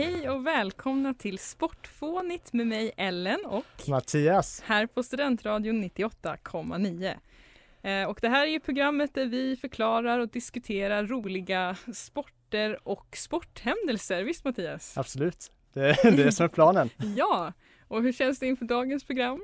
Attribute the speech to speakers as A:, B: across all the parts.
A: Hej och välkomna till Sportfånigt med mig Ellen och
B: Mattias.
A: här på Studentradion 98,9. Eh, och det här är ju programmet där vi förklarar och diskuterar roliga sporter och sporthändelser. Visst Mattias?
C: Absolut, det, det är det som är planen.
A: Ja! Och hur känns det inför dagens program?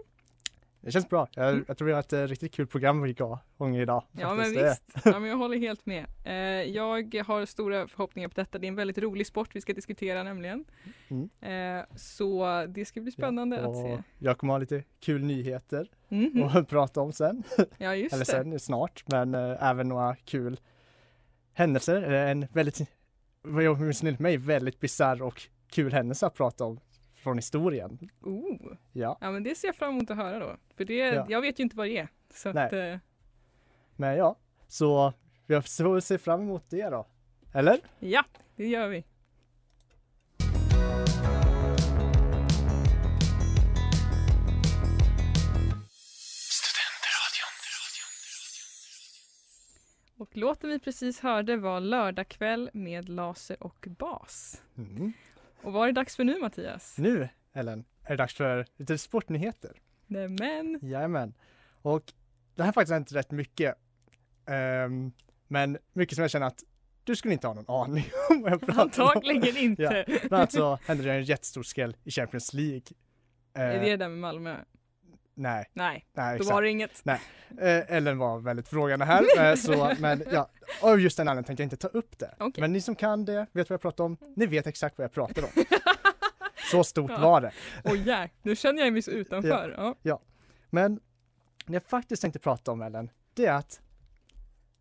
C: Det känns bra. Jag, jag tror vi har ett eh, riktigt kul program vi går gång idag.
A: Ja men.
C: Det-
A: visst, ja, men jag håller helt med. Eh, jag har stora förhoppningar på detta. Det är en väldigt rolig sport vi ska diskutera nämligen.
C: Mm.
A: Eh, så det ska bli spännande att
C: och
A: se.
C: Jag kommer ha lite kul nyheter
A: Mhm.
C: att prata om sen.
A: Ja just
C: Eller
A: det.
C: sen snart, men eh, även några kul händelser. Eller En väldigt, vad jag minns enligt mig, väldigt bisarr och kul händelse att prata om från historien.
A: Oh.
C: Ja,
A: Ja men det ser jag fram emot att höra då. För det,
C: Ja.
A: jag vet ju inte vad det är. Så
C: Nej.
A: att, eh,
C: men ja, så vi får se fram emot det då. Eller?
A: ja, det gör vi. Och låten vi precis hörde var Lördagkväll med laser och bas.
C: Mm.
A: Och vad är det dags för nu Mattias?
C: Nu, Ellen, är det dags för lite sportnyheter.
A: Nämen!
C: Jajamän. Och det här har faktiskt hänt rätt mycket. Ehm, men mycket som jag känner att du skulle inte ha någon aning om vad jag pratar om.
A: Antagligen inte.
C: Ja, Bland annat så hände det en jättestor skräll i Champions League.
A: Är
C: Eh,
A: det det där med Malmö?
C: Nej,
A: Nej,
C: nej
A: då
C: exakt.
A: var det inget.
C: Eh, Ellen var väldigt frågande här. eh, så, men ja, av just den anledningen tänkte jag inte ta upp det.
A: Okej.
C: Men ni som kan det, vet vad jag pratar om, ni vet exakt vad jag pratar om. Så stort
A: Ja.
C: var det.
A: Oj ja, nu känner jag mig så utanför. Ja.
C: Men det jag faktiskt tänkte prata om Ellen, det är att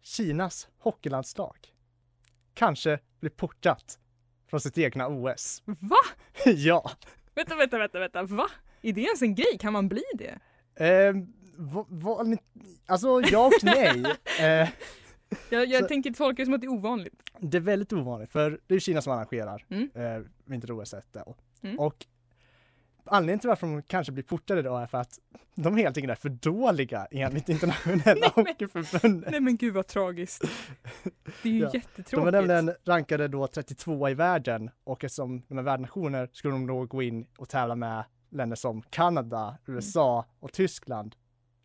C: Kinas hockeylandslag kanske blir portat från sitt egna OS.
A: Va?
C: ja,
A: Vänta, vänta, vänta, vänta, va? Är det ens en grej? Kan man bli det?
C: eh, va, va, alltså ja och nej. Eh,
A: Jag, jag
C: Så-
A: tänker tolka det som att det är ovanligt.
C: det är väldigt ovanligt för det är Kina som arrangerar
A: Mm.
C: eh, vinter-OS.
A: Mm.
C: Och anledningen till varför de kanske blir portade då är för att de helt enkelt är för dåliga enligt internationella hockeyförbundet.
A: Nej men gud vad tragiskt. Det är ju
C: Ja.
A: jättetråkigt.
C: De är nämligen rankade då 32 i världen och eftersom de är värdnationer skulle de då gå in och tävla med länder som Kanada, USA och Tyskland.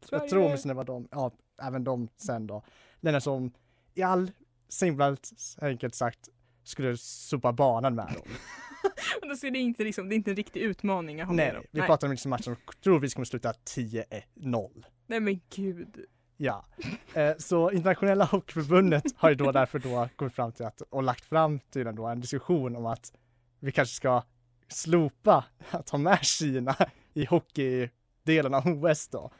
A: Sverige.
C: Jag tror åtminstone det var de, ja även de sen då. Länder som i all simpelt enkelt sagt skulle sopa banan med dem.
A: Men då ser det inte liksom, det är inte en riktig utmaning att ha
C: Nej,
A: med dem.
C: vi pratar om liksom matcher som troligtvis kommer sluta 10-0.
A: Nej men gud.
C: Ja, eh, så internationella hockeyförbundet har ju då därför då kommit fram till att och lagt fram tydligen då en diskussion om att vi kanske ska slopa att ha med Kina i hockeydelen av OS då.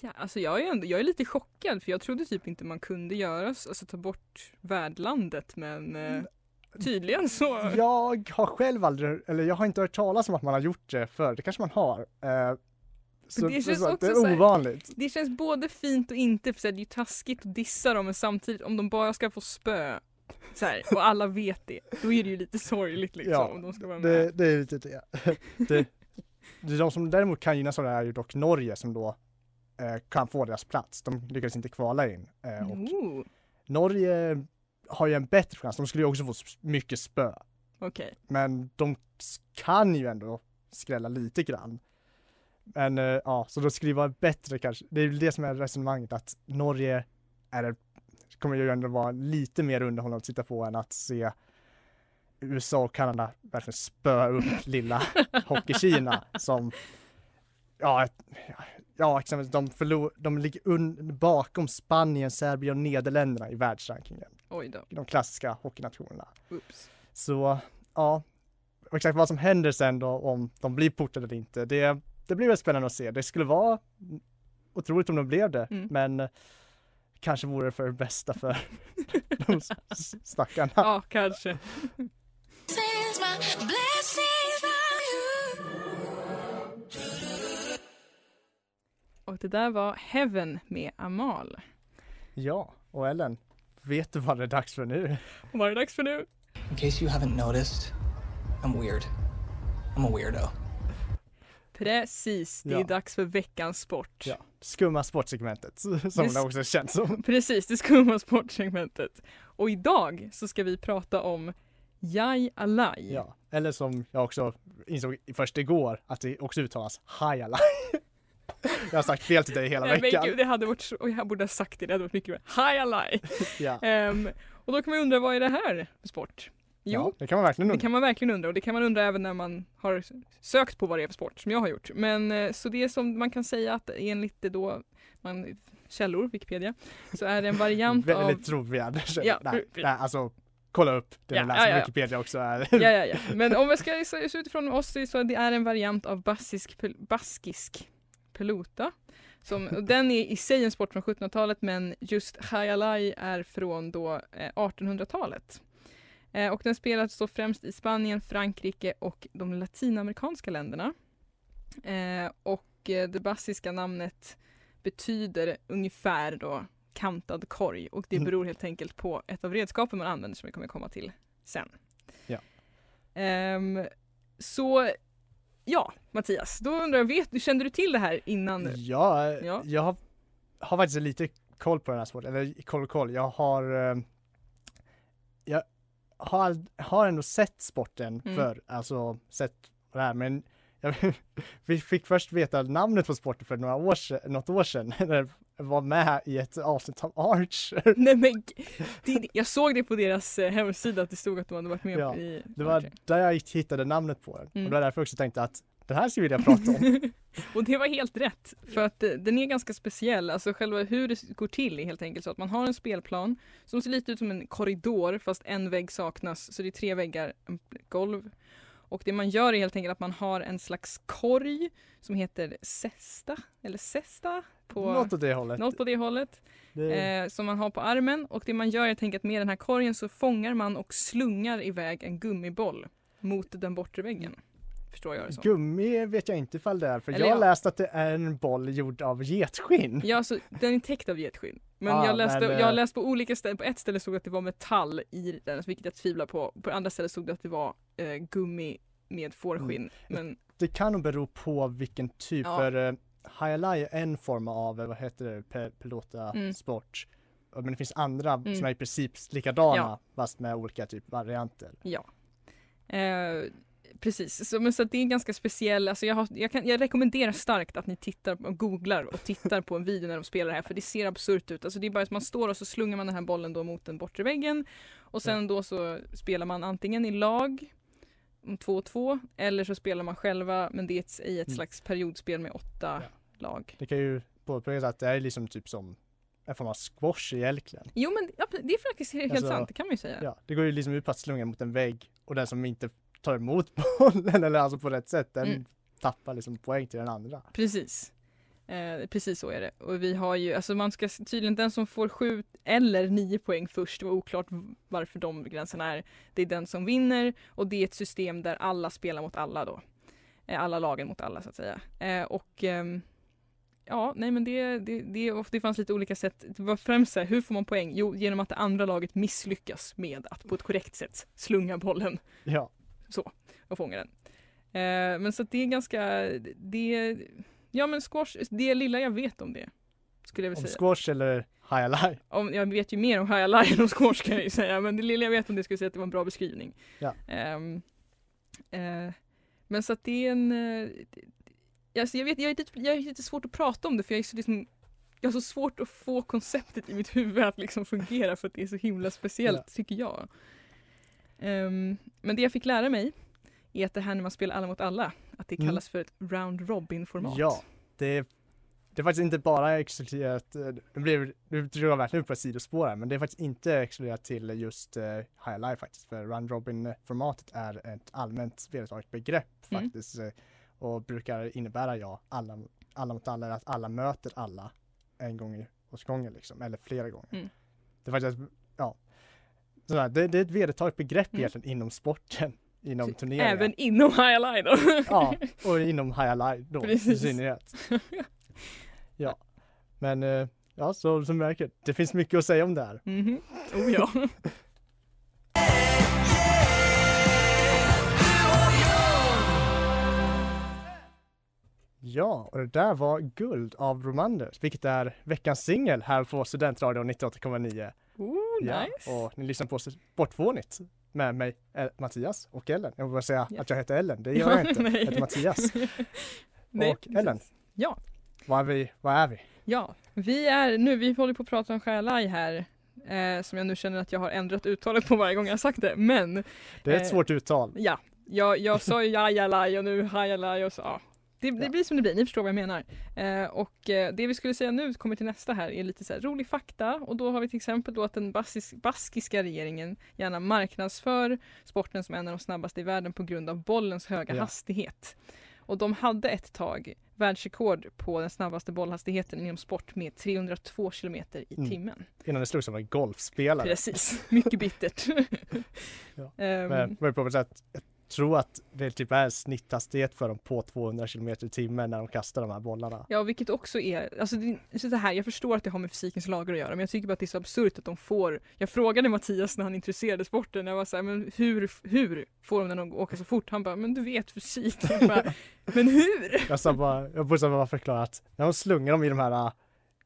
A: Ja, alltså jag är, ändå, jag är lite chockad för jag trodde typ inte man kunde göra, alltså ta bort värdlandet men eh, tydligen så.
C: Jag har själv aldrig, eller jag har inte hört talas om att man har gjort det förr, det kanske man har. Eh, så,
A: det känns
C: så, det
A: också
C: är
A: så här-
C: ovanligt.
A: Det känns både fint och inte för så här, det är ju taskigt att dissa dem men samtidigt om de bara ska få spö så här, och alla vet det, då är det ju lite sorgligt liksom
C: Ja,
A: om de ska vara med.
C: Det, det är lite det. det. det. De som däremot kan gynnas av det här är ju dock Norge som då eh, kan få deras plats. De lyckades inte kvala in. Eh, och
A: Oh,
C: Norge har ju en bättre chans, de skulle ju också få mycket spö.
A: Okej,
C: Men de kan ju ändå skrälla lite grann. Men eh, ja, så då skulle det vara bättre kanske. Det är väl det som är resonemanget att Norge är det, kommer ju ändå vara lite mer underhållande att titta på än att se USA och Kanada verkligen spöa upp lilla Hockey-Kina som ja, ja exempelvis de, förlor, de ligger un, bakom Spanien, Serbien och Nederländerna i världsrankingen.
A: Oj då.
C: De klassiska hockeynationerna.
A: Oops.
C: Så ja, exakt vad som händer sen då om de blir portade eller inte, det, det blir väl spännande att se. Det skulle vara otroligt om de blev det,
A: Mm.
C: men kanske vore det för det bästa för de stackarna.
A: Ja, kanske. Och det där var Heaven med Amal.
C: Ja, och Ellen, vet du vad det är dags för nu?
A: Vad är det dags för nu?
D: In case you haven't noticed, I'm weird. I'm a weirdo.
A: Precis, det är
C: Ja.
A: dags för veckans sport.
C: Ja, skumma sportsegmentet, som
A: Yes.
C: det också känns som.
A: Precis, det skumma sportsegmentet. Och idag så ska vi prata om Jai Alai.
C: Ja, eller som jag också insåg först igår, att det också uttalas Hayala. jag har sagt fel till dig hela
A: Nej, men
C: veckan.
A: gud, det hade varit så, och jag borde ha sagt det, det hade varit mycket bra. Jai Alai.
C: Ja.
A: Ehm, och då kan man undra, vad är det här för sport? Jo,
C: ja, det kan man verkligen
A: Det
C: undra.
A: kan man verkligen undra och det kan man undra även när man har sökt på vad det är för sport som jag har gjort. Men eh, så det som man kan säga att enligt det då man, källor, Wikipedia, så är det en variant av
C: Väldigt trovärdig.
A: Ja,
C: nej, nej, alltså kolla upp det
A: Ja,
C: ni läser
A: ja, ja.
C: Wikipedia också. Är.
A: Ja, ja, ja. Men om vi ska se utifrån oss så är det är en variant av baskisk, baskisk pelota. Som, den är i sig en sport från 1700-talet men just Hayalai är från då eh, 1800-talet. Eh, och den spelas då främst i Spanien, Frankrike och de latinamerikanska länderna. Eh, och eh, det baskiska namnet betyder ungefär då kantad korg och det
C: Mm.
A: beror helt enkelt på ett av redskapen man använder som vi kommer komma till sen.
C: Ja.
A: Ehm, så ja, Mattias, då undrar jag, vet, kände du till det här innan?
C: Ja,
A: Ja.
C: jag har, har faktiskt lite koll på den här sporten, eller koll och koll. Jag har, eh, jag har, har ändå sett sporten
A: Mm.
C: för alltså sett det här, men jag, vi fick först veta namnet på sporten för några år sedan, något år sedan, när jag var med i ett avsnitt av Archer.
A: Nej men det, jag såg det på deras eh, hemsida att det stod att de hade varit med
C: Ja,
A: i
C: Det var där jag hittade namnet på den.
A: Mm.
C: Och det var därför jag också tänkte att den här skulle jag vilja prata om.
A: Och det var helt rätt, för att eh, den är ganska speciell. Alltså själva hur det går till är helt enkelt så att man har en spelplan som ser lite ut som en korridor fast en vägg saknas. Så det är tre väggar, golv. Och det man gör är helt enkelt att man har en slags korg som heter cesta, eller cesta på
C: Något åt det hållet.
A: något på det hållet.
C: Det,
A: Eh, som man har på armen och det man gör är enkelt att med den här korgen så fångar man och slungar iväg en gummiboll mot den bortre väggen. Förstår jag det som.
C: Gummi vet jag inte ifall det är, för
A: Eller
C: jag har
A: ja.
C: läst att det är en boll gjord av getskinn.
A: Ja, så den är täckt av getskinn. Men
C: Ah,
A: jag, läste,
C: men, eh,
A: jag har läst på olika ställen. På ett ställe stod det att det var metall i den, vilket jag tvivlar på. På andra ställen stod det att det var eh, gummi med fårskinn.
C: Mm.
A: Men
C: Det kan nog bero på vilken typ,
A: Ja.
C: för uh, Highlight är en form av, eh, vad heter det, pelota
A: Mm.
C: sport. Men det finns andra
A: Mm.
C: som är i princip likadana
A: Ja.
C: fast med olika typ varianter.
A: ja. Eh, precis, så, men så det är ganska speciell. Alltså jag, har, jag, kan, jag rekommenderar starkt att ni tittar och googlar och tittar på en video när de spelar det här för det ser absurt ut. Alltså det är bara att man står och så slungar man den här bollen då mot den bortre väggen och sen då så spelar man antingen i lag om två och två eller så spelar man själva men det är i ett
C: Mm.
A: slags periodspel med åtta lag.
C: Det kan ju påpekas att det är liksom typ som en form av squash egentligen.
A: Jo men ja, det är faktiskt helt
C: Alltså,
A: sant, det kan man ju säga.
C: Ja, det går ju liksom ut på att slunga mot en vägg och den som inte tar emot bollen eller alltså på rätt sätt, den
A: Mm.
C: tappar liksom poäng till den andra.
A: Precis. Eh, precis så är det. Och vi har ju, alltså man ska tydligen den som får sju eller nio poäng först, det var oklart varför de gränserna är, det är den som vinner och det är ett system där alla spelar mot alla då. Eh, alla lagen mot alla så att säga. Eh, och ehm, ja, nej men det, det, det, det fanns lite olika sätt. Det var främst så här, hur får man poäng? Jo, genom att det andra laget misslyckas med att på ett korrekt sätt slunga bollen
C: Ja,
A: och fånga den. Eh, men så att det är ganska, det, ja men squash, det lilla jag vet om det. Skulle jag vilja
C: om
A: säga.
C: squash eller highlight.
A: Om, jag vet ju mer om High Alive än om squash kan jag ju säga, men det lilla jag vet om det skulle jag säga att det var en bra beskrivning.
C: Ja.
A: Ehm, eh, men så att det är en, eh, alltså jag, vet, jag, är lite, jag är lite svårt att prata om det för jag är så liksom jag har så svårt att få konceptet i mitt huvud att liksom fungera för att det är så himla speciellt
C: Ja.
A: tycker jag. Ehm, men det jag fick lära mig är att det här när man spelar alla mot alla, att det
C: Mm.
A: kallas för ett round robin format.
C: Ja, det, det är faktiskt inte bara exkluderat, eh, blir, nu tror jag verkligen upp på ett sidospår här, men det är faktiskt inte exkluderat till just uh, High Life faktiskt, för Round Robin-formatet är ett allmänt vedertaget begrepp
A: Mm.
C: faktiskt eh, och brukar innebära ja, alla, alla mot alla, att alla möter alla en gång i- åt gången liksom, eller flera gånger.
A: Mm.
C: Det är faktiskt, ja, sådär, det, det är ett vedertaget begrepp
A: Mm.
C: egentligen inom sporten, inom turneringar.
A: Även inom High.
C: Ja, och inom High då i
A: Precis.
C: synnerhet. Ja, men eh, ja, så som märker, det finns mycket att säga om det här.
A: Mhm. Oh ja.
C: Ja, och det där var Guld av Romander, vilket är veckans singel här på Studentradion 98,9. Ja,
A: nice.
C: och ni lyssnar på Sportfånigt med mig, eh, Mattias och Ellen. Jag vill bara säga
A: Ja.
C: att jag heter Ellen, det gör jag inte.
A: Nej.
C: Jag heter Mattias.
A: Nej,
C: och Ellen,
A: precis. Ja.
C: vad är vi? Vad är vi?
A: Ja, vi är nu, vi håller på att prata om Shalai här. Eh, som jag nu känner att jag har ändrat uttalet på varje gång jag sagt det. Men
C: Det är ett
A: Eh,
C: svårt uttal.
A: ja, jag, jag sa ju jajalaj och nu hajalaj och så. Ja. Det, det blir som det blir, ni förstår vad jag menar. Eh, och eh, det vi skulle säga nu kommer till nästa här är lite så här rolig fakta och då har vi till exempel då att den basis, baskiska regeringen gärna marknadsför sporten som en av de snabbaste i världen på grund av bollens höga
C: Ja.
A: hastighet. Och de hade ett tag världsrekord på den snabbaste bollhastigheten inom sport med 302 kilometer i
C: Mm.
A: timmen.
C: Innan det slogs av en golfspelare.
A: Precis, mycket bittert.
C: Ja.
A: Ehm,
C: Men jag på att jag tror att det typ är snitthastighet för dem på 200 km i timmen när de kastar de här bollarna.
A: Ja, vilket också är, alltså det, här, jag förstår att det har med fysikens lagar att göra, men jag tycker bara att det är så absurt att de får, jag frågade Mattias när han intresserade sporten, jag var så här, men hur, hur får de den att åka så fort? Han bara, men du vet fysik. Jag bara, men hur?
C: Jag sa bara, jag borde bara förklara att när de slungar dem i de här,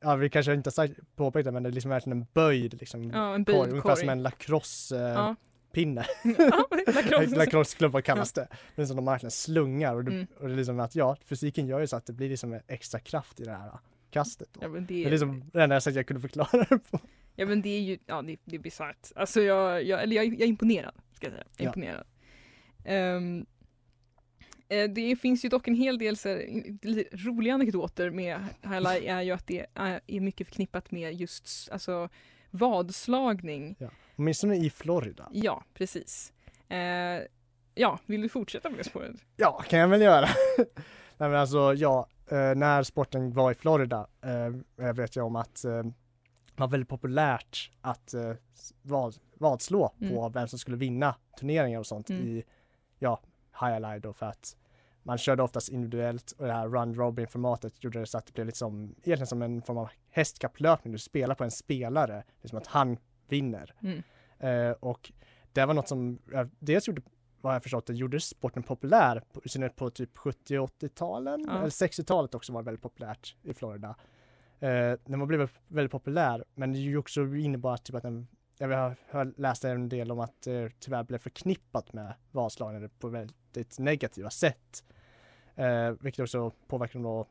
C: ja vi kanske inte har sagt påpekat det men det är liksom verkligen en böjd liksom
A: Ja, en
C: korg,
A: böjd
C: ungefär
A: korg.
C: som en lacrosse eh,
A: Ja.
C: Pinne.
A: Ja, lacrosse.
C: Lacrosseklubba kallas det. Men som de verkligen slungar och det,
A: Mm.
C: och det är liksom att ja, fysiken gör ju så att det blir liksom en extra kraft i det här kastet. Då.
A: Ja, men
C: Det är liksom det enda sättet jag kunde förklara det på.
A: ja men det är ju, ja det, det är bisarrt. Alltså jag, jag, eller jag, jag är imponerad, ska jag säga. Jag är
C: Ja.
A: imponerad. Eh, det finns ju dock en hel del så här, roliga anekdoter med highlight är ju att det är, är mycket förknippat med just alltså vadslagning.
C: Åtminstone i Florida.
A: Ja, precis. Eh, ja, vill du fortsätta med det spåret?
C: Ja, kan jag väl göra. Nej men alltså ja, eh, när sporten var i Florida eh, jag vet jag om att eh, det var väldigt populärt att eh, vad, vadslå på
A: Mm.
C: vem som skulle vinna turneringar och sånt
A: Mm.
C: i ja, High Ally då för att man körde oftast individuellt och det här run robin formatet gjorde det så att det blev lite som, egentligen som en form av hästkapplöpning. Du spelar på en spelare, det är som att han vinner.
A: Mm.
C: Eh, och det var något som eh, dels gjorde, vad jag förstått det, gjorde sporten populär, i synnerhet på typ 70 och 80-talen,
A: Ja.
C: eller 60-talet också var väldigt populärt i Florida. Eh, den var blivit väldigt populär, men det ju också innebar typ att den, jag har, har läst en del om att det tyvärr blev förknippat med vadslagande på väldigt negativa sätt. Eh, vilket också påverkar då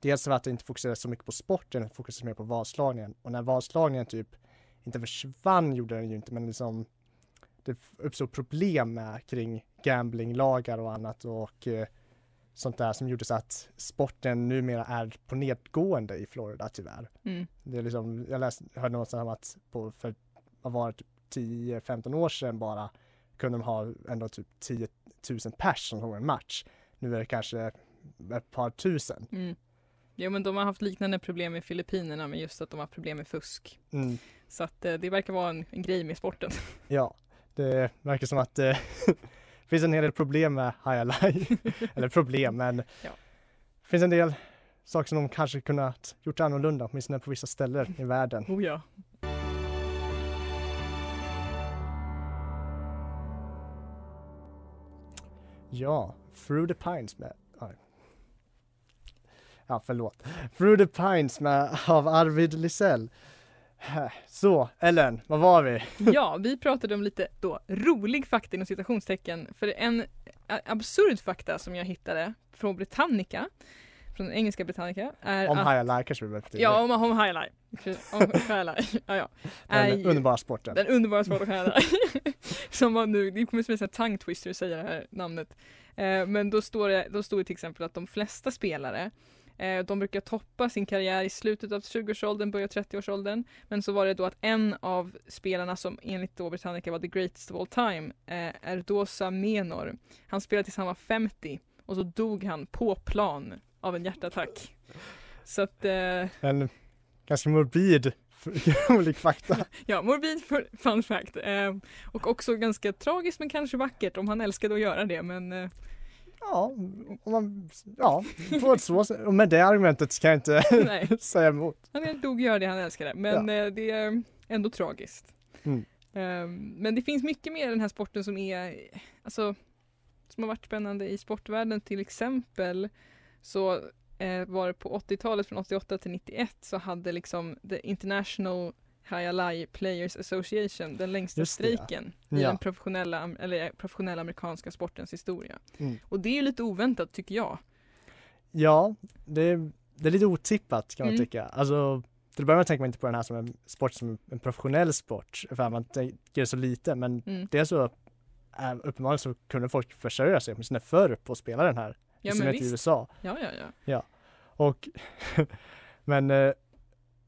C: Dels för att det inte fokuserades så mycket på sporten, det fokuserades mer på vadslagningen. Och när vadslagningen typ inte försvann gjorde den ju inte, men liksom det uppstod problem med kring gamblinglagar och annat och eh, sånt där som gjorde så att sporten numera är på nedgående i Florida tyvärr.
A: Mm.
C: Det är liksom, jag läste, hörde någonstans om att på, för vad var det, typ 10-15 år sedan bara kunde de ha ändå typ 10 000 pers som såg en match. Nu är det kanske ett par tusen.
A: Mm. Jo men de har haft liknande problem i Filippinerna med just att de har problem med fusk.
C: Mm.
A: Så att eh, det verkar vara en, en grej med sporten.
C: Ja, det verkar som att det finns en hel del problem med Ally. Eller problem, men
A: Ja.
C: det finns en del saker som de kanske kunnat gjort annorlunda, åtminstone på vissa ställen i världen.
A: Oh ja.
C: Ja, Through the Pines med... Ja, förlåt. Through the Pines med, av Arvid Lisell. Så, Ellen, vad var vi?
A: Ja, vi pratade om lite då rolig fakta inom citationstecken. För en absurd fakta som jag hittade från Britannica, från engelska Britannica, är
C: Om
A: att...
C: High kanske vi behöver.
A: Ja, om, om highlight. Om highlight. Ja, ja.
C: Den
A: Är-
C: underbara sporten.
A: Den underbara sporten highlight. som var nu, det kommer som en tongue twister att säga det här namnet. Eh, men då står, det, då står det till exempel att de flesta spelare de brukar toppa sin karriär i slutet av 20-årsåldern, början 30-årsåldern. Men så var det då att en av spelarna som enligt då Britannica var the greatest of all time, eh, Erdosa Menor. Han spelade tills han var 50 och så dog han på plan av en hjärtattack. Så att eh,
C: En ganska morbid rolig fakta.
A: Ja, morbid fun fact. Eh, och också ganska tragiskt men kanske vackert om han älskade att göra det men eh,
C: Ja, om man, ja, på ett så och med det argumentet kan jag inte säga emot.
A: han dog göra det han älskade. Men eh, det är ändå tragiskt.
C: Mm.
A: Eh, men det finns mycket mer i den här sporten som är, alltså, som har varit spännande i sportvärlden till exempel så eh, var det på 80-talet från 88 till 91 så hade liksom the International High Players Association den längsta
C: Just ja.
A: strejken i
C: Ja.
A: den professionella, eller professionella amerikanska sportens historia.
C: Mm.
A: Och det är ju lite oväntat tycker jag.
C: Ja, det är, det är lite otippat kan man
A: Mm.
C: tycka. Alltså, till att börja med tänker man inte på den här som en sport som en professionell sport, för att man tänker så lite, men
A: Mm.
C: det är så äh, uppenbarligen så kunde folk försörja sig, åtminstone förr, på att spela den här,
A: Ja
C: i
A: men
C: synnerhet i
A: visst.
C: USA.
A: Ja, ja, ja.
C: Och men eh,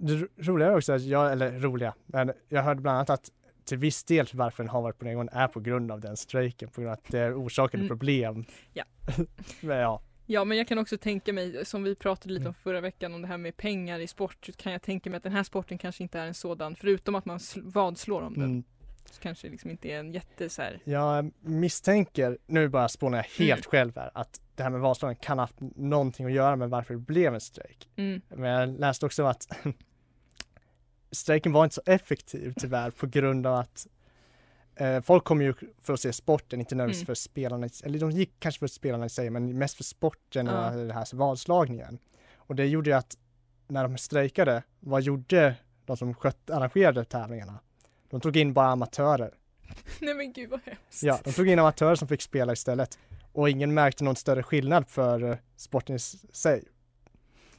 C: det ro- roliga är också att jag, eller roliga, men jag hörde bland annat att till viss del varför den har varit på nedgång är på grund av den strejken, på grund av att det orsakade
A: Mm.
C: problem.
A: Ja.
C: men ja,
A: Ja men jag kan också tänka mig, som vi pratade lite
C: Mm.
A: om förra veckan om det här med pengar i sport, så kan jag tänka mig att den här sporten kanske inte är en sådan, förutom att man sl- vadslår om den,
C: mm,
A: så kanske det liksom inte är en jätte så här.
C: jag misstänker, nu bara spånar jag helt
A: Mm.
C: själv här, att det här med vadslagning kan ha haft någonting att göra med varför det blev en strejk.
A: Mm,
C: Men jag läste också att strejken var inte så effektiv tyvärr på grund av att eh, folk kom ju för att se sporten, inte nödvändigtvis
A: Mm.
C: för spelarna, eller de gick kanske för spelarna i sig, men mest för sporten och
A: Ja.
C: det här vadslagningen. Och det gjorde ju att när de strejkade, vad gjorde de som skött, arrangerade tävlingarna? De tog in bara amatörer.
A: Nej men gud vad hemskt.
C: Ja, de tog in amatörer som fick spela istället. Och ingen märkte någon större skillnad för eh, sporten i sig.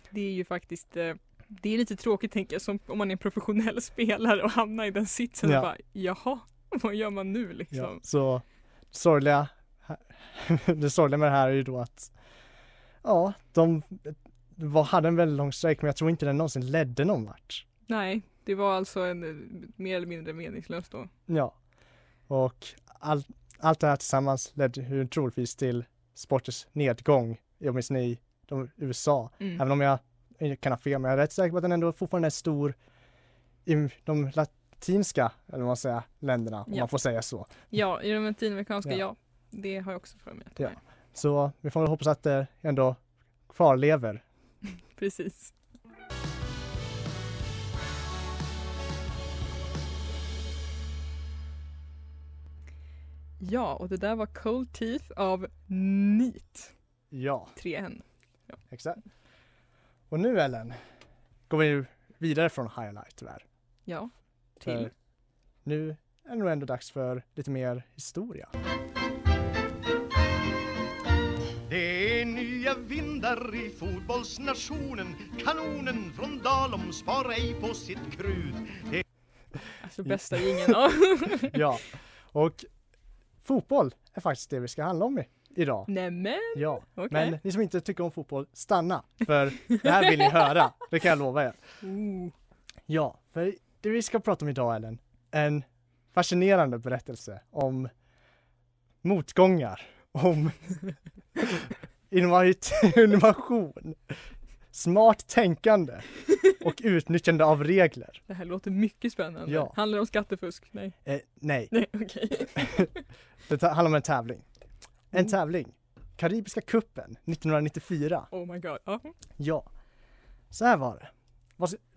A: Det är ju faktiskt, eh, det är lite tråkigt tänker jag, som om man är en professionell spelare och hamnar i den sitsen
C: Ja.
A: och bara, jaha, vad gör man nu liksom?
C: Ja, så sorgliga, det sorgliga med det här är ju då att ja, de var, hade en väldigt lång strejk men jag tror inte den någonsin ledde någon vart.
A: Nej, det var alltså en eh, mer eller mindre meningslös då.
C: Ja, och all, allt det här tillsammans ledde ju troligtvis till sportens nedgång, åtminstone i de, USA.
A: Mm.
C: Även om jag, jag kan ha fel, men jag är rätt säker på att den ändå fortfarande är stor i de latinska, eller vad man säger, länderna, om
A: Ja.
C: man får säga så.
A: Ja, i de latinamerikanska,
C: Ja.
A: ja. Det har jag också för mig
C: Ja. Så vi får väl hoppas att det ändå kvarlever.
A: Precis. Ja, och det där var Cold Teeth av NEAT.
C: Ja,
A: 3N.
C: exakt. Och nu Ellen, går vi vidare från highlight tyvärr.
A: Ja,
C: För
A: till.
C: Nu är det nog ändå dags för lite mer historia.
E: Det är nya vindar i fotbollsnationen Kanonen från Dalom sparar ej på sitt krut
A: Alltså bästa jingeln. Ja.
C: Ja, och fotboll är faktiskt det vi ska handla om i, idag.
A: Nämen,
C: Ja,
A: okej.
C: men ni som inte tycker om fotboll, stanna! För det här vill ni höra, det kan jag lova er.
A: Ooh.
C: Ja, för det vi ska prata om idag Ellen, en fascinerande berättelse om motgångar, om innovat- innovation, smart tänkande och utnyttjande av regler.
A: Det här låter mycket spännande.
C: Ja.
A: Handlar det om skattefusk? Nej.
C: Eh, nej,
A: Nej, okej.
C: det handlar om en tävling. En
A: Mm.
C: tävling. Karibiska kuppen 1994.
A: Oh my god. Ja.
C: Ja, så här var det.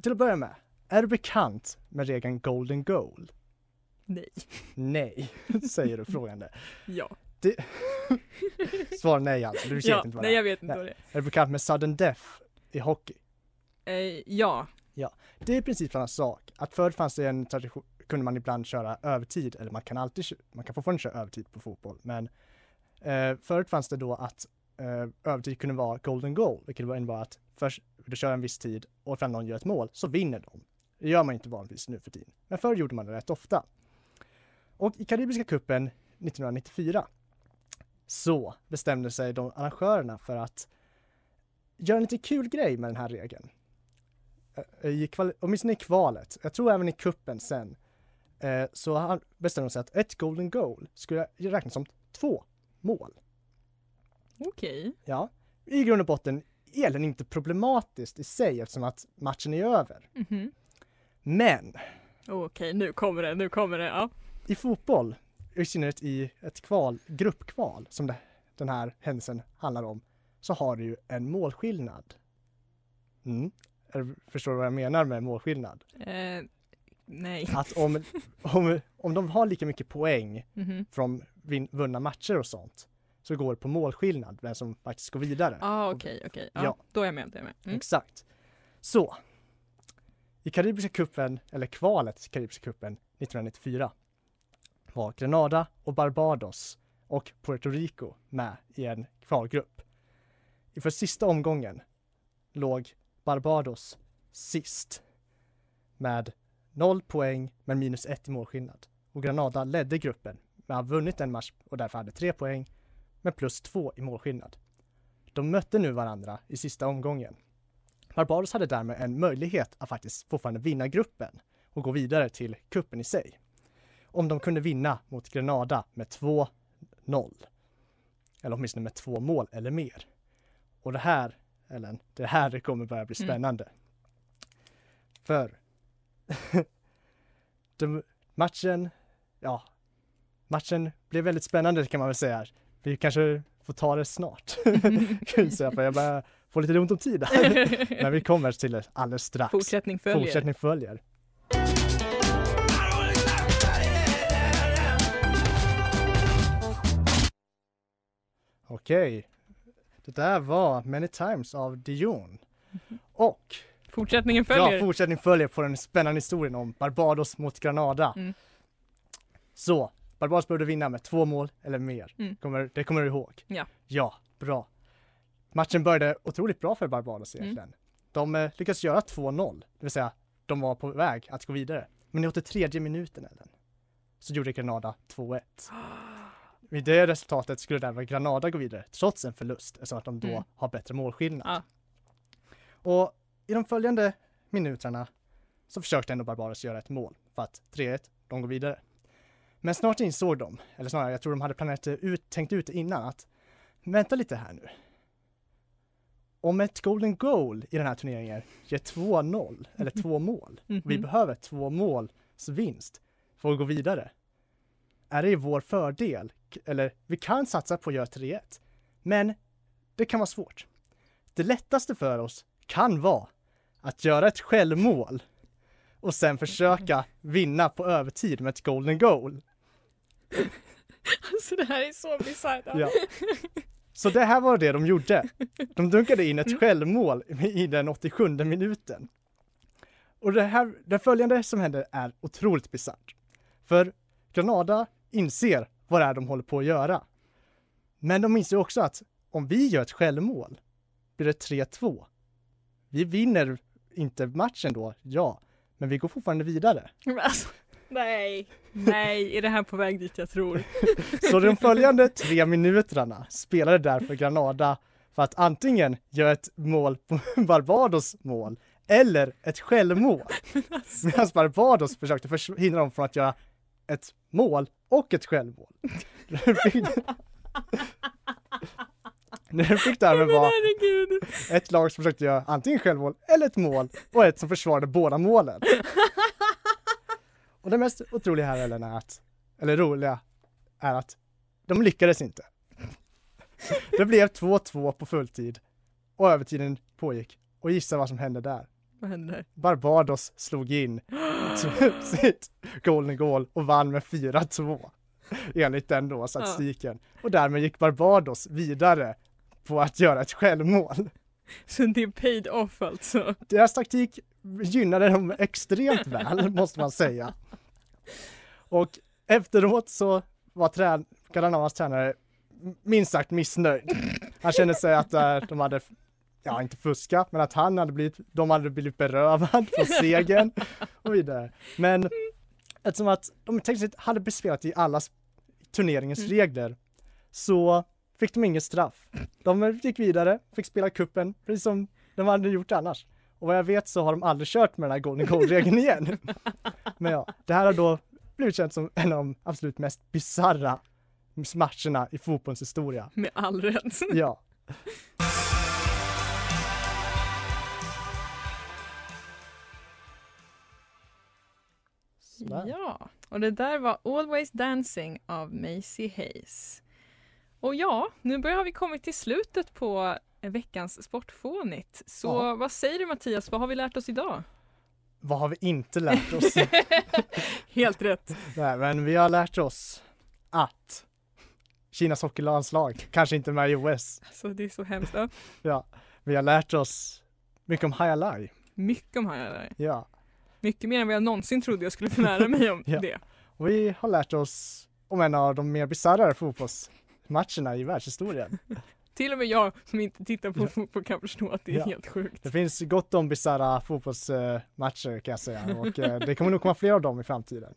C: Till att börja med, är du bekant med regeln golden goal?
A: Nej.
C: Nej, säger du frågande.
A: Ja.
C: Svar nej alltså, du vet
A: ja.
C: inte vad
A: Nej,
C: det är.
A: jag vet inte
C: Nej.
A: vad det
C: Är du bekant med sudden death i hockey?
A: är. Eh, ja.
C: Det är i princip samma sak. Att förr fanns det en tradition, kunde man ibland köra övertid, eller man kan alltid, man kan fortfarande köra övertid på fotboll, men Eh, förut fanns det då att eh, övertid kunde vara golden goal, vilket innebar att först du kör en viss tid och ifall någon gör ett mål så vinner de. Det gör man inte vanligtvis nu för tiden, men förr gjorde man det rätt ofta. Och i Karibiska kuppen 1994 så bestämde sig de arrangörerna för att göra en lite kul grej med den här regeln. Eh, I kval, åtminstone i kvalet, jag tror även i kuppen sen, eh, så bestämde de sig att ett golden goal skulle räknas som två mål.
A: Okej.
C: Ja, i grund och botten är den inte problematiskt i sig eftersom att matchen är över.
A: Mhm.
C: Men
A: Okej, nu kommer det, nu kommer det. Ja.
C: i fotboll, i synnerhet i ett kval, gruppkval som det, den här händelsen handlar om, så har du ju en målskillnad. Mm. Förstår du vad jag menar med målskillnad?
A: Eh, nej.
C: Att om, om, om de har lika mycket poäng
A: Mhm.
C: från vin, vunna matcher och sånt, så går det på målskillnad, vem som faktiskt går vidare.
A: Ah, okej, okej. Ja,
C: Ja.
A: Då är jag med. Då är jag med. Mm.
C: Exakt. Så. I Karibiska kuppen, eller kvalet till Karibiska kuppen 1994 var Grenada och Barbados och Puerto Rico med i en kvalgrupp. Inför sista omgången låg Barbados sist med noll poäng men minus ett i målskillnad. Och Granada ledde gruppen men har vunnit en match och därför hade tre poäng men plus två i målskillnad. De mötte nu varandra i sista omgången. Barbados hade därmed en möjlighet att faktiskt fortfarande vinna gruppen och gå vidare till kuppen i sig. Om de kunde vinna mot Grenada med 2-0. Eller åtminstone med två mål eller mer. Och det här, Ellen, det här kommer börja bli
A: Mm.
C: spännande. För de, matchen, ja, matchen blev väldigt spännande kan man väl säga. Vi kanske får ta det snart. jag säga, för jag börjar få lite ont om tid här. Men vi kommer till det alldeles strax.
A: Fortsättning följer.
C: Fortsättning följer. Okej. Det där var Many Times av Dion. Och
A: Fortsättningen följer.
C: ja, fortsättning följer på den spännande historien om Barbados mot Granada.
A: Mm.
C: Så, Barbados behövde vinna med två mål eller mer.
A: Mm.
C: Kommer, det kommer du ihåg?
A: Ja.
C: Ja, bra. Matchen började otroligt bra för Barbados
A: Mm.
C: egentligen. De eh, lyckades göra 2-0, det vill säga de var på väg att gå vidare. Men i 83 minuten Ellen, så gjorde Granada 2-1. Vid det resultatet skulle därför Granada gå vidare trots en förlust eftersom att de då
A: Mm.
C: har bättre målskillnad.
A: Ja.
C: Och i de följande minuterna så försökte ändå Barbados göra ett mål för att 3-1, de går vidare. Men snart insåg de, eller snarare jag tror de hade planerat ut, tänkt ut innan att vänta lite här nu. Om ett golden goal i den här turneringen ger 2-0 eller två mål och vi
A: Mhm.
C: behöver två måls vinst för att gå vidare. Är det i vår fördel? Eller vi kan satsa på att göra 3-1. Men det kan vara svårt. Det lättaste för oss kan vara att göra ett självmål och sen försöka vinna på övertid med ett golden goal.
A: Alltså det här är så bisarrt.
C: Ja. Så det här var det de gjorde. De dunkade in ett självmål i den 87 minuten. Och det här, det följande som händer är otroligt bisarrt. För Granada inser vad det är de håller på att göra. Men de inser också att om vi gör ett självmål blir det 3-2. Vi vinner inte matchen då, ja, men vi går fortfarande vidare.
A: Alltså, nej, nej, är det här på väg dit jag tror?
C: Så de följande tre minuterna spelade därför Granada för att antingen göra ett mål på Barbados mål eller ett självmål. Medan Barbados försökte förhindra dem från att göra ett mål och ett självmål. Det fick därmed
A: Men
C: vara ett lag som försökte göra antingen självmål eller ett mål och ett som försvarade båda målen. Och det mest otroliga här Ellen är att, eller roliga, är att de lyckades inte. Det blev 2-2 på fulltid och övertiden pågick. Och gissa vad som hände där?
A: Vad händer?
C: Barbados slog in sitt golden goal och vann med 4-2. Enligt den då statistiken. Och därmed gick Barbados vidare på att göra ett självmål.
A: Så det är paid off alltså?
C: Deras taktik gynnade dem extremt väl, måste man säga. Och efteråt så var trän- Granadas tränare minst sagt missnöjd. Han kände sig att eh, de hade, ja inte fuskat, men att han hade blivit, de hade blivit berövad från segern och vidare. Men eftersom att de tekniskt hade bespelat i alla turneringens
A: Mm.
C: regler så fick de inget straff. De gick vidare, fick spela kuppen precis som de hade gjort annars. Och vad jag vet så har de aldrig kört med den här golden goal-regeln igen. Men ja, det här har då blivit känt som en av de absolut mest bizarra matcherna i fotbollens historia.
A: Med all rätt.
C: Ja. Sådär.
A: Ja, och det där var Always Dancing av Macy Hayes. Och ja, nu börjar vi kommit till slutet på veckans Sportfånigt. Så
C: Ja.
A: vad säger du Mattias, vad har vi lärt oss idag?
C: Vad har vi inte lärt oss?
A: Helt rätt.
C: Nej, men vi har lärt oss att Kinas hockeylandslag kanske inte är med i OS.
A: Alltså det är så hemskt. Ja.
C: Ja, vi har lärt oss mycket om Hayalai.
A: Mycket om här.
C: Ja,
A: Mycket mer än vad jag någonsin trodde jag skulle få lära mig om
C: Ja.
A: det.
C: och vi har lärt oss om en av de mer bisarrare fotbollsmatcherna i världshistorien.
A: Till och med jag som inte tittar på fotboll kan förstå att det är
C: Ja.
A: helt sjukt.
C: Det finns gott om bisarra fotbollsmatcher kan jag säga och eh, det kommer nog komma fler av dem i framtiden.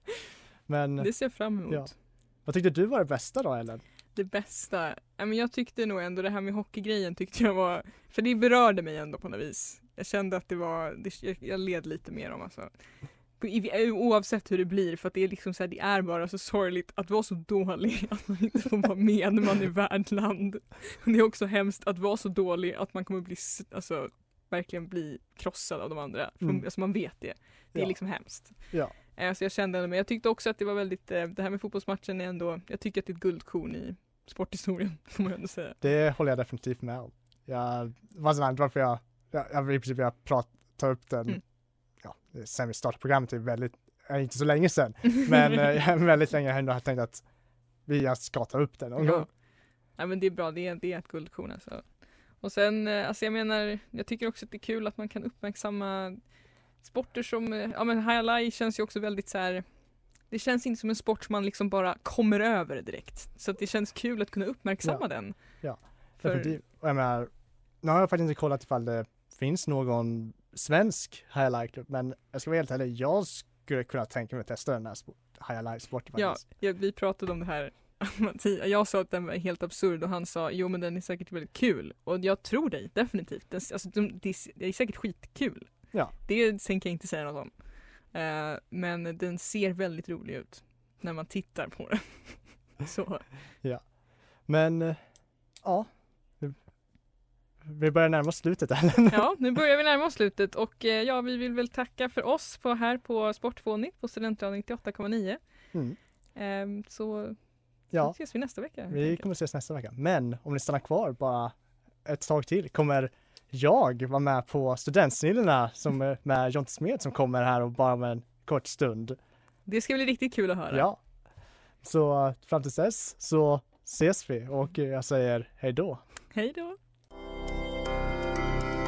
C: Men
A: Det ser jag fram emot.
C: Ja. vad tyckte du var det bästa då Ellen?
A: Det bästa, men jag tyckte nog ändå det här med hockeygrejen tyckte jag var, för det berörde mig ändå på något vis. Jag kände att det var, jag led lite mer om alltså. Oavsett hur det blir för att det är liksom så här, det är bara så sorgligt att vara så dålig att man inte får vara med när man är värdland. Det är också hemskt att vara så dålig att man kommer bli, alltså verkligen bli krossad av de andra.
C: Mm.
A: Alltså man vet det. Det är
C: Ja.
A: liksom hemskt.
C: Ja.
A: Eh, Så jag kände ändå, men jag tyckte också att det var väldigt, eh, det här med fotbollsmatchen är ändå, jag tycker att det är ett guldkorn i sporthistorien, får man ändå säga.
C: Det håller jag definitivt med om. Jag, vad som hänt, varför jag, jag, jag vill i princip jag prat, ta upp den,
A: Mm.
C: Ja, sen vi startade programmet är väldigt, inte så länge sedan, men eh, väldigt länge har jag ändå tänkt att vi ska ta upp den någon gång.
A: Ja. ja men det är bra, det är, det är ett guldkorn alltså. Och sen, eh, alltså jag menar, jag tycker också att det är kul att man kan uppmärksamma sporter som, eh, ja men highlight känns ju också väldigt så här. Det känns inte som en sport som man liksom bara kommer över direkt. Så att det känns kul att kunna uppmärksamma
C: Ja.
A: den.
C: Ja,
A: För.
C: Och jag menar, nu har jag faktiskt inte kollat ifall det finns någon svensk highlight men jag ska vara helt ärlig, jag skulle kunna tänka mig att testa den här highlight sporten
A: ja, ja, vi pratade om det här jag sa att den var helt absurd och han sa jo men den är säkert väldigt kul och jag tror dig definitivt. Den, alltså, de, det, är, säkert skitkul.
C: Ja.
A: Det tänker jag inte säga något om. Eh, men den ser väldigt rolig ut när man tittar på den. Så
C: Men, eh, ja. Vi- börjar närma oss slutet Ellen.
A: ja, nu börjar vi närma oss slutet och eh, ja, vi vill väl tacka för oss på, här på Sportfånigt på Studentradion 98,9.
C: Mm.
A: Ehm, så
C: Ja,
A: ses vi nästa vecka.
C: vi
A: enkelt.
C: kommer ses nästa vecka. Men om ni stannar kvar bara ett tag till kommer jag vara med på Studentsnillena som med Jonte Smed som kommer här och bara om en kort stund.
A: Det ska bli riktigt kul att höra.
C: Ja. Så fram till dess så ses vi och jag säger hej då.
A: Hej då!